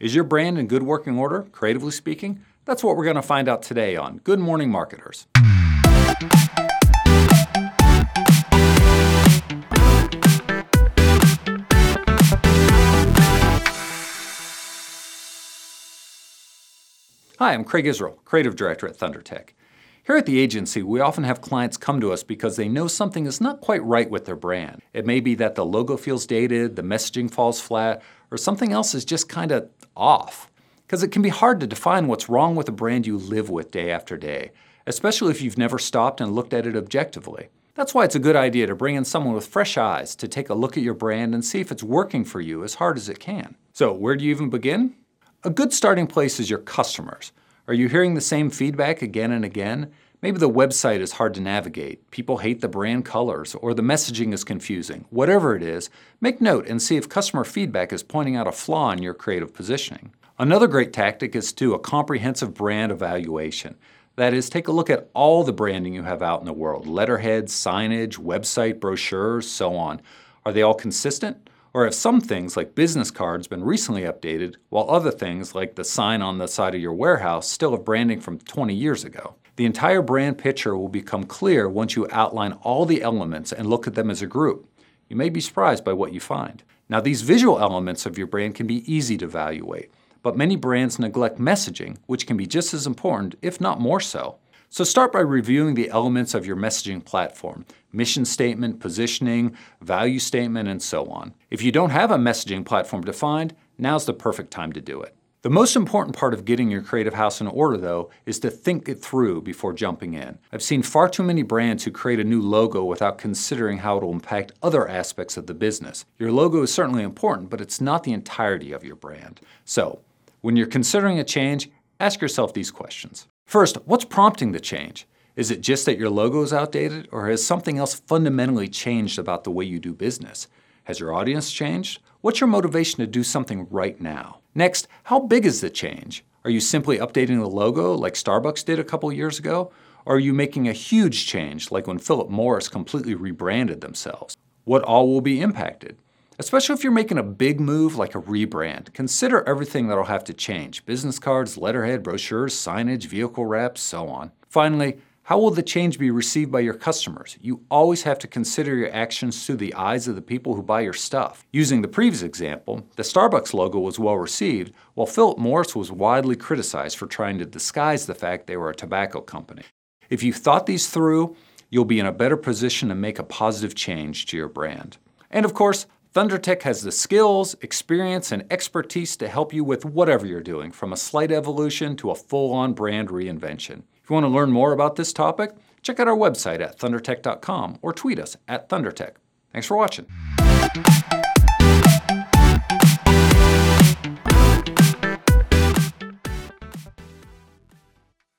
Is your brand in good working order, creatively speaking? That's what we're going to find out today on Good Morning Marketers. Hi, I'm Craig Israel, Creative Director at ThunderTech. Here at the agency, we often have clients come to us because they know something is not quite right with their brand. It may be that the logo feels dated, the messaging falls flat, or something else is just kind of off. Because it can be hard to define what's wrong with a brand you live with day after day, especially if you've never stopped and looked at it objectively. That's why it's a good idea to bring in someone with fresh eyes to take a look at your brand and see if it's working for you as hard as it can. So, where do you even begin? A good starting place is your customers. Are you hearing the same feedback again and again? Maybe the website is hard to navigate, people hate the brand colors, or the messaging is confusing. Whatever it is, make note and see if customer feedback is pointing out a flaw in your creative positioning. Another great tactic is to do a comprehensive brand evaluation. That is, take a look at all the branding you have out in the world letterheads, signage, website, brochures, so on. Are they all consistent? Or have some things, like business cards, been recently updated, while other things, like the sign on the side of your warehouse, still have branding from 20 years ago? The entire brand picture will become clear once you outline all the elements and look at them as a group. You may be surprised by what you find. Now, these visual elements of your brand can be easy to evaluate, but many brands neglect messaging, which can be just as important, if not more so. So start by reviewing the elements of your messaging platform mission statement, positioning, value statement, and so on. If you don't have a messaging platform defined, now's the perfect time to do it. The most important part of getting your creative house in order, though, is to think it through before jumping in. I've seen far too many brands who create a new logo without considering how it will impact other aspects of the business. Your logo is certainly important, but it's not the entirety of your brand. So, when you're considering a change, ask yourself these questions. First, what's prompting the change? Is it just that your logo is outdated, or has something else fundamentally changed about the way you do business? Has your audience changed? What's your motivation to do something right now? Next, how big is the change? Are you simply updating the logo like Starbucks did a couple years ago? Or are you making a huge change like when Philip Morris completely rebranded themselves? What all will be impacted? Especially if you're making a big move like a rebrand, consider everything that'll have to change business cards, letterhead, brochures, signage, vehicle wraps, so on. Finally, how will the change be received by your customers? You always have to consider your actions through the eyes of the people who buy your stuff. Using the previous example, the Starbucks logo was well received, while Philip Morris was widely criticized for trying to disguise the fact they were a tobacco company. If you've thought these through, you'll be in a better position to make a positive change to your brand. And of course, ThunderTech has the skills, experience, and expertise to help you with whatever you're doing, from a slight evolution to a full on brand reinvention. If you want to learn more about this topic, check out our website at thundertech.com or tweet us at thundertech. Thanks for watching.